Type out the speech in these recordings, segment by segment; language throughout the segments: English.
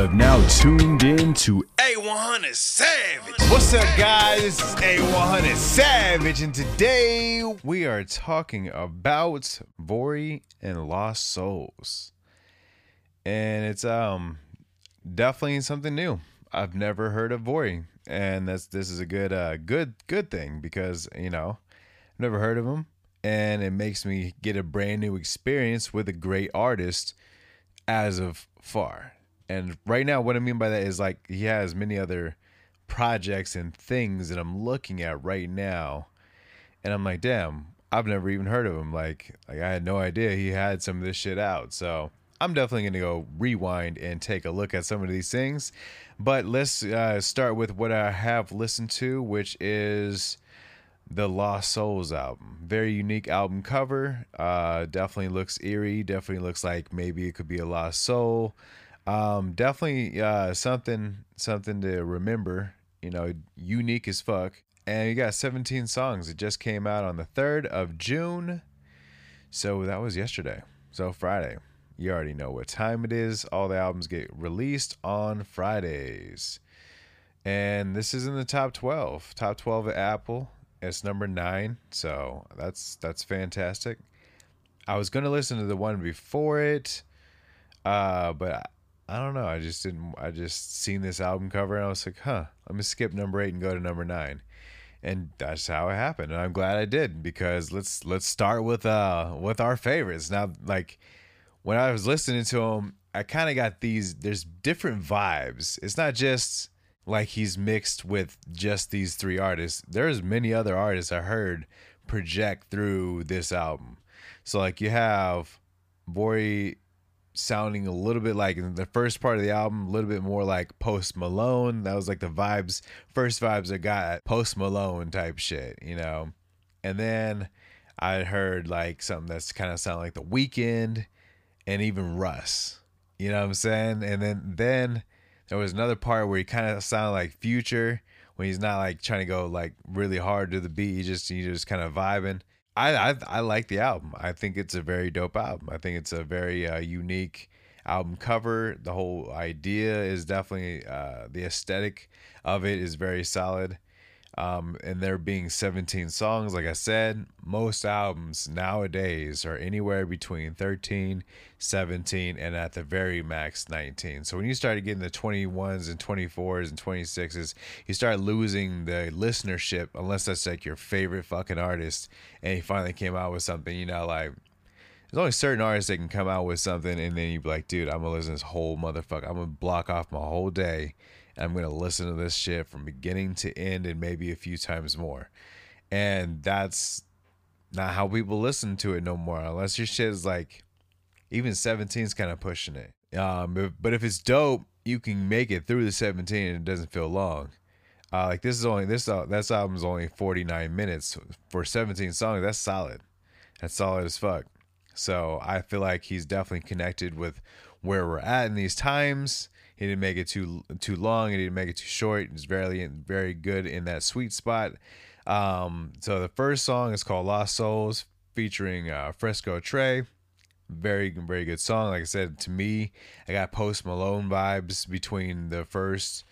have now tuned in to A100 Savage. What's up, guys? This is A100 Savage, and today we are talking about Vory and Lost Souls. And it's um definitely something new. I've never heard of Vory, and that's this is a good uh good good thing because, you know, I've never heard of him and it makes me get a brand new experience with a great artist as of far. And right now, what I mean by that is like he has many other projects and things that I'm looking at right now, and I'm like, damn, I've never even heard of him. Like, like I had no idea he had some of this shit out. So I'm definitely gonna go rewind and take a look at some of these things. But let's uh, start with what I have listened to, which is the Lost Souls album. Very unique album cover. Uh, definitely looks eerie. Definitely looks like maybe it could be a lost soul. Um, definitely uh, something something to remember. You know, unique as fuck. And you got 17 songs. It just came out on the 3rd of June. So that was yesterday. So Friday. You already know what time it is. All the albums get released on Fridays. And this is in the top 12. Top 12 at Apple. It's number 9. So that's that's fantastic. I was going to listen to the one before it. Uh, but I, don't know. I just didn't. I just seen this album cover and I was like, huh. Let me skip number eight and go to number nine, and that's how it happened. And I'm glad I did because let's let's start with uh with our favorites now. Like when I was listening to him, I kind of got these. There's different vibes. It's not just like he's mixed with just these three artists. There's many other artists I heard project through this album. So like you have Vory sounding a little bit like the first part of the album, a little bit more like Post Malone. That was like the vibes, first vibes I got Post Malone type shit, you know. And then I heard like something that's kind of sound like The Weeknd and even Russ. You know what I'm saying? And then then there was another part where he kind of sounded like Future when he's not like trying to go like really hard to the beat. He just he just kind of vibing. I, I I like the album. I think it's a very dope album. I think it's a very uh, unique album cover. The whole idea is definitely uh, the aesthetic of it is very solid. Um, and there being 17 songs, like I said, most albums nowadays are anywhere between 13, 17, and at the very max 19. So when you started getting the 21s and 24s and 26s, you start losing the listenership unless that's like your favorite fucking artist and he finally came out with something, you know, like there's only certain artists that can come out with something and then you'd be like, dude, I'm gonna listen to this whole motherfucker. I'm gonna block off my whole day I'm going to listen to this shit from beginning to end and maybe a few times more. And that's not how people listen to it no more, unless your shit is like, even 17 is kind of pushing it. Um, but if it's dope, you can make it through the 17 and it doesn't feel long. Uh, like this is only this uh, this album's only 49 minutes for 17 songs. That's solid. That's solid as fuck. So I feel like he's definitely connected with where we're at in these times he didn't make it too too long. He didn't make it too short. He's very very good in that sweet spot. Um, so the first song is called Lost Souls, featuring uh, Fresco Trey. Very very good song. Like I said, to me, I got Post Malone vibes between the first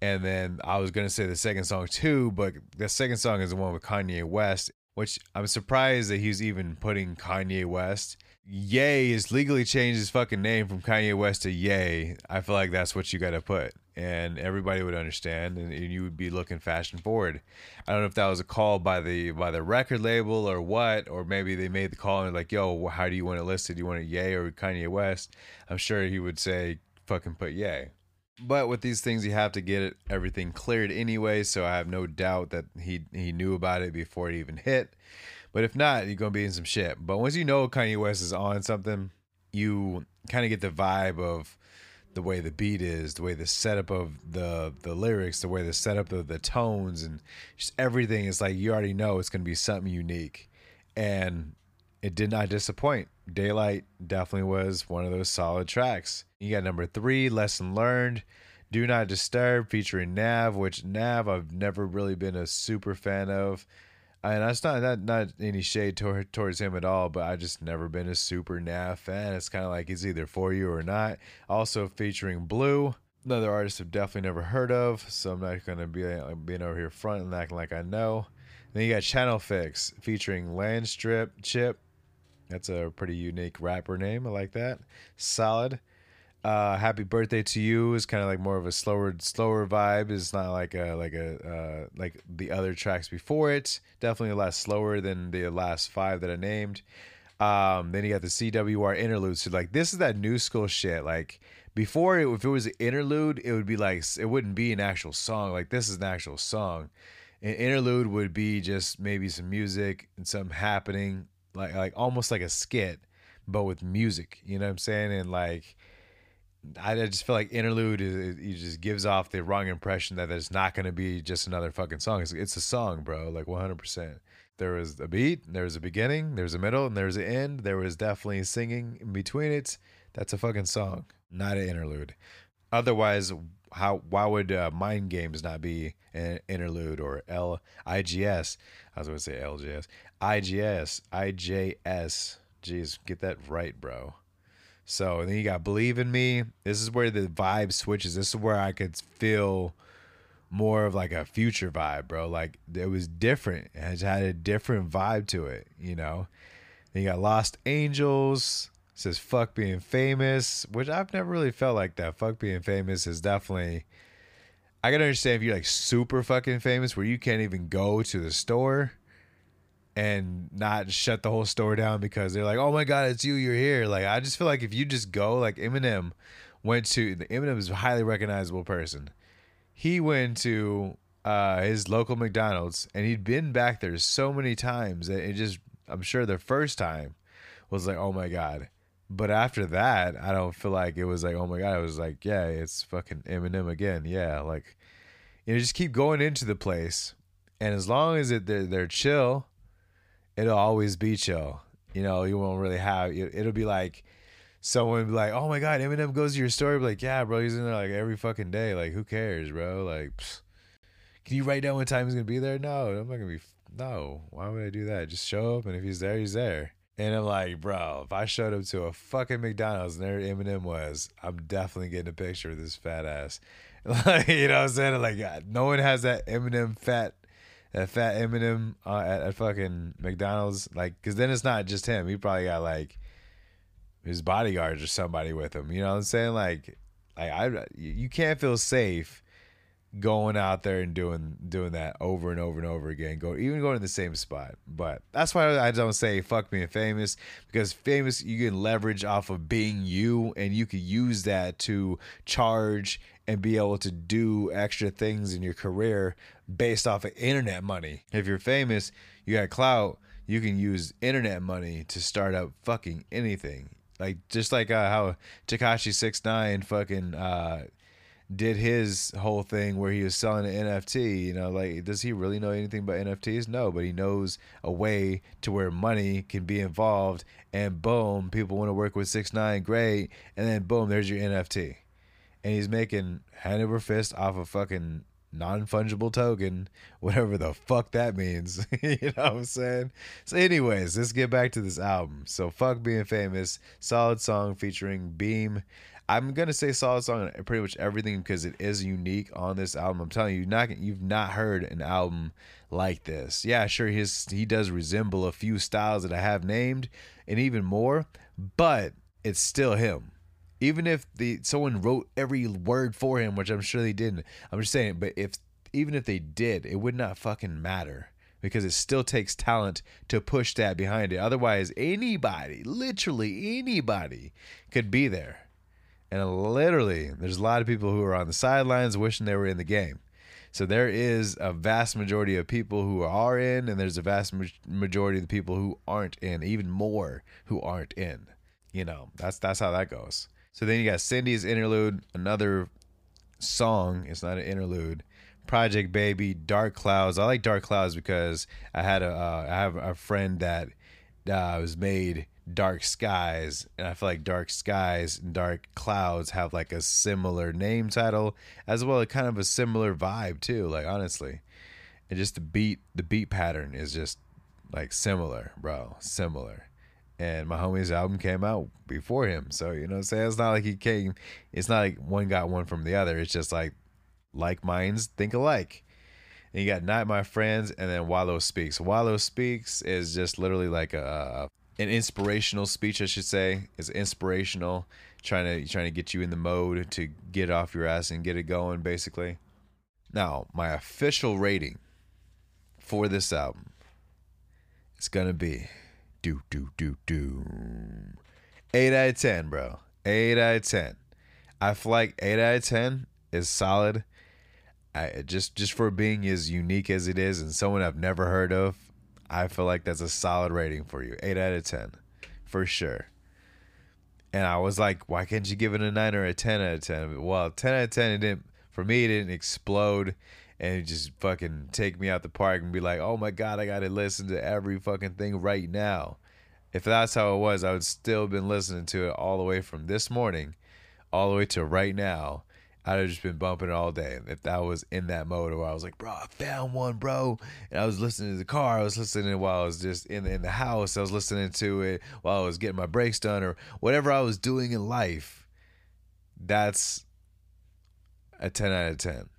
and then I was gonna say the second song too, but the second song is the one with Kanye West, which I'm surprised that he's even putting Kanye West Ye is legally changed his fucking name from Kanye West to Ye. I feel like that's what you got to put, and everybody would understand, and, and, you would be looking fashion forward. I don't know if that was a call by the by the record label or what, or maybe they made the call and like, "Yo, how do you want it listed? Do you want it Ye or Kanye West?" I'm sure he would say, "Fucking put Ye." But with these things, you have to get it, everything cleared anyway. So I have no doubt that he he knew about it before it even hit. But if not, you're gonna be in some shit. But once you know Kanye West is on something, you kind of get the vibe of the way the beat is, the way the setup of the the lyrics, the way the setup of the tones, and just everything is like you already know it's gonna be something unique, and it did not disappoint. Daylight definitely was one of those solid tracks. You got number three, Lesson Learned. Do Not Disturb featuring Nav, which Nav I've never really been a super fan of and that's not not not any shade toward, towards him at all, but I just never been a super Nav fan. It's kind of like he's either for you or not. Also featuring Blue, Another artist I've definitely never heard of, so I'm not gonna be like, being over here front and acting like I know. Then you got Channel Fix featuring Landstrip Chip. That's a pretty unique rapper name. I like that. Solid. Uh, Happy Birthday to You is kind of like more of a slower, slower vibe. It's not like a like a uh, like the other tracks before it. Definitely a lot slower than the last five that I named. Um, then you got the CWR interlude. So like this is that new school shit. Like before, it, if it was an interlude, it would be like it wouldn't be an actual song. Like this is an actual song. An interlude would be just maybe some music and something happening, like like almost like a skit, but with music. You know what I'm saying? And like I just feel like interlude is it just gives off the wrong impression that it's not going to be just another fucking song. It's, it's a song, bro. Like 100%. There was a beat, there was a beginning, there was a middle, and there was an end. There was definitely singing in between it. That's a fucking song, not an interlude. Otherwise, how why would uh, Mind Games not be an interlude or L I G S? I was going to say LGS. Jeez, get that right, bro. So and then you got Believe in Me. This is where the vibe switches. This is where I could feel more of like a future vibe, bro. Like it was different. It had a different vibe to it, you know. Then you got Lost Angels. It says fuck being famous, which I've never really felt like that. Fuck being famous is definitely I can understand if you're like super fucking famous where you can't even go to the store and not shut the whole store down because they're like, "Oh my god, it's you, you're here." Like I just feel like if you just go, like Eminem went to the Eminem is a highly recognizable person. He went to uh, his local McDonald's and he'd been back there so many times that it just I'm sure the first time was like, "Oh my god." But after that, I don't feel like it was like, "Oh my god." It was like, "Yeah, it's fucking Eminem again." Yeah, like you know, just keep going into the place. And as long as it they're, they're chill, it'll always be chill. You know, you won't really have it'll be like someone be like, "Oh my god, Eminem goes to your store." Be like, "Yeah, bro, he's in there like every fucking day. Like, who cares, bro? Like, can you write down what time he's gonna be there? No, I'm not gonna be. No, why would I do that? Just show up, and if he's there, he's there. And I'm like, bro, if I showed up to a fucking McDonald's and there Eminem was, I'm definitely getting a picture of this fat ass. Like, you know what I'm saying? Like, no one has that Eminem fat that fat Eminem uh, at, at fucking McDonald's, like, because then it's not just him. He probably got like his bodyguards or somebody with him. You know what I'm saying? Like, like I, you can't feel safe going out there and doing doing that over and over and over again. Go even going to the same spot. But that's why I don't say fuck being famous because famous you can leverage off of being you, and you can use that to charge and be able to do extra things in your career based off of internet money. If you're famous, you got clout, you can use internet money to start up fucking anything. Like just like uh, how Tekashi Six Nine fucking uh, did his whole thing where he was selling an NFT. You know, like does he really know anything about NFTs? No, but he knows a way to where money can be involved, and boom, people want to work with Six Nine, great, and then boom, there's your NFT, and he's making hand over fist off a fucking non fungible token, whatever the fuck that means. you know what I'm saying? So, anyways, let's get back to this album. So, fuck being famous, solid song featuring Beam. I'm gonna say solid song on pretty much everything because it is unique on this album. I'm telling you, not you've not heard an album like this. Yeah, sure, his he does resemble a few styles that I have named, and even more, but it's still him even if the someone wrote every word for him, which I'm sure they didn't. I'm just saying, but if even if they did, it would not fucking matter because it still takes talent to push that behind it. Otherwise, anybody, literally anybody, could be there. And literally, there's a lot of people who are on the sidelines wishing they were in the game. So there is a vast majority of people who are in, and there's a vast majority of the people who aren't in, even more who aren't in. You know, that's that's how that goes. So then you got Cindy's interlude, another song. It's not an interlude. Project Baby, Dark Clouds. I like Dark Clouds because I had a uh, I have a friend that uh, was made Dark Skies, and I feel like Dark Skies and Dark Clouds have like a similar name title as well, a kind of a similar vibe too. Like honestly, and just the beat, the beat pattern is just like similar, bro, similar and my homie's album came out before him. So you know, I'm saying it's not like he came. It's not like one got one from the other. It's just like like minds think alike. And you got Not My Friends, and then Wallow Speaks. Wallow Speaks is just literally like a an inspirational speech, I should say. It's inspirational, trying to trying to get you in the mode to get off your ass and get it going, basically. Now, my official rating for this album is gonna be do do do do eight out of ten, bro. Eight out of ten. I feel like eight out of ten is solid. I just just for being as unique as it is and someone I've never heard of, I feel like that's a solid rating for you. Eight out of ten, for sure. And I was like, why can't you give it a nine or a ten out of ten? Well, ten out of ten, it didn't. For me, it didn't explode and just fucking take me out the park and be like, oh my god, I gotta listen to every fucking thing right now. If that's how it was, I would still been listening to it all the way from this morning, all the way to right now I'd have just been bumping it all day. If that was in that mode where I was like, bro, I found one, bro. And I was listening to the car. I was listening while I was just in the, in the house. I was listening to it while I was getting my brakes done or whatever I was doing in life. That's a 10 out of 10.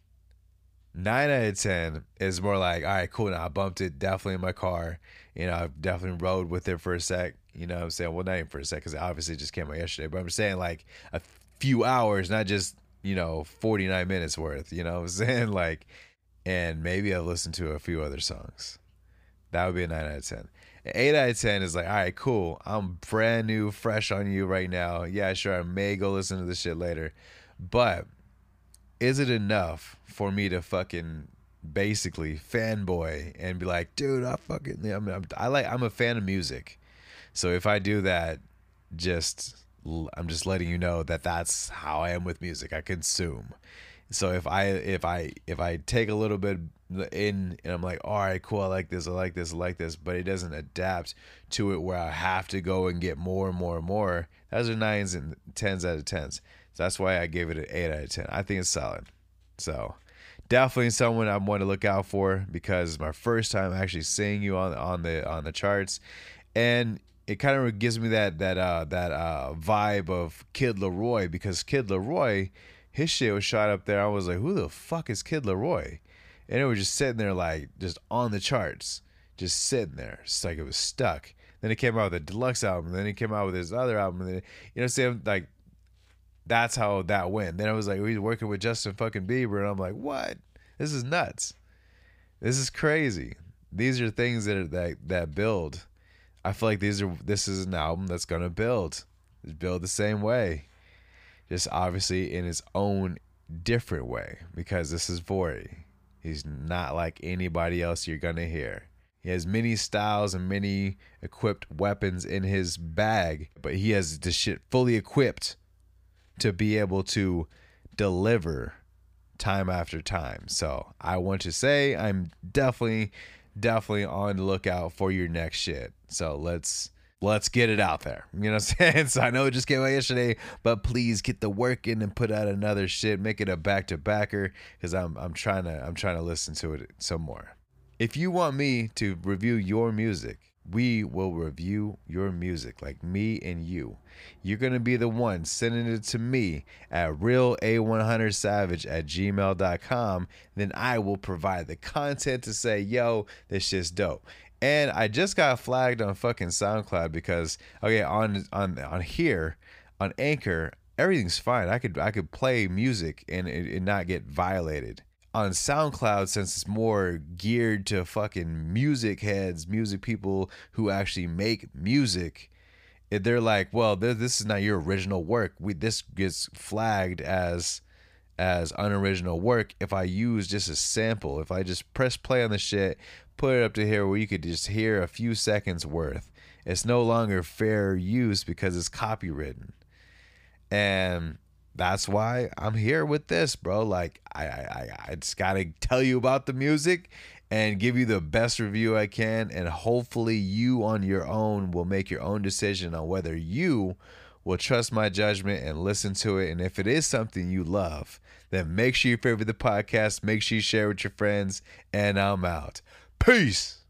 9 out of 10 is more like, all right, cool. Now I bumped it definitely in my car. You know, I definitely rode with it for a sec. You know I'm saying? Well, not even for a sec because it obviously just came out yesterday. But I'm saying like a few hours, not just you know, 49 minutes worth, you know I'm saying? Like, and maybe I've listened to a few other songs. That would be a 9 out of 10. 8 out of 10 is like, all right, cool. I'm brand new, fresh on you right now. Yeah, sure, I may go listen to this shit later. But is it enough for me to fucking basically fanboy and be like, dude, I fucking, I'm, I'm, I like, I'm a fan of music. So if I do that, just I'm just letting you know that that's how I am with music. I consume. So if I if I if I take a little bit in and I'm like, all right, cool, I like this, I like this, I like this, but it doesn't adapt to it where I have to go and get more and more and more. Those are nines and tens out of tens. So that's why I gave it an eight out of ten. I think it's solid. So definitely someone I'm going to look out for because it's my first time actually seeing you on on the on the charts, and it kind of gives me that that uh that uh vibe of Kid LAROI because Kid LAROI, his shit was shot up there. I was like, who the fuck is Kid LAROI? And it was just sitting there like just on the charts, just sitting there. It's like it was stuck. Then it came out with a deluxe album. Then he came out with his other album. And then, you know, what I'm saying like that's how that went. Then I was like, he's working with Justin fucking Bieber, and I'm like, what? This is nuts. This is crazy. These are things that are, that that build I feel like these are this is an album that's gonna build, build the same way, just obviously in his own different way because this is Vory. He's not like anybody else you're gonna hear. He has many styles and many equipped weapons in his bag, but he has the shit fully equipped to be able to deliver time after time. So I want to say I'm definitely definitely on the lookout for your next shit. So let's let's get it out there. You know what I'm saying? So I know it just came out yesterday, but please get the work in and put out another shit. Make it a back to backer because I'm I'm trying to I'm trying to listen to it some more. If you want me to review your music, we will review your music like me and you. You're going to be the one sending it to me at reala100savage at gmail.com. Then I will provide the content to say, yo, this shit's dope. And I just got flagged on fucking SoundCloud because okay, on on on here, on Anchor, everything's fine. I could I could play music and it, it not get violated on SoundCloud, since it's more geared to fucking music heads, music people who actually make music, they're like, well, this is not your original work. We this gets flagged as as unoriginal work if I use just a sample. If I just press play on the shit, put it up to here where you could just hear a few seconds worth. It's no longer fair use because it's copywritten. And that's why I'm here with this, bro. Like I I I just gotta tell you about the music and give you the best review I can, and hopefully you on your own will make your own decision on whether you will trust my judgment and listen to it. And if it is something you love, then make sure you favorite the podcast, make sure you share with your friends, and I'm out. Peace.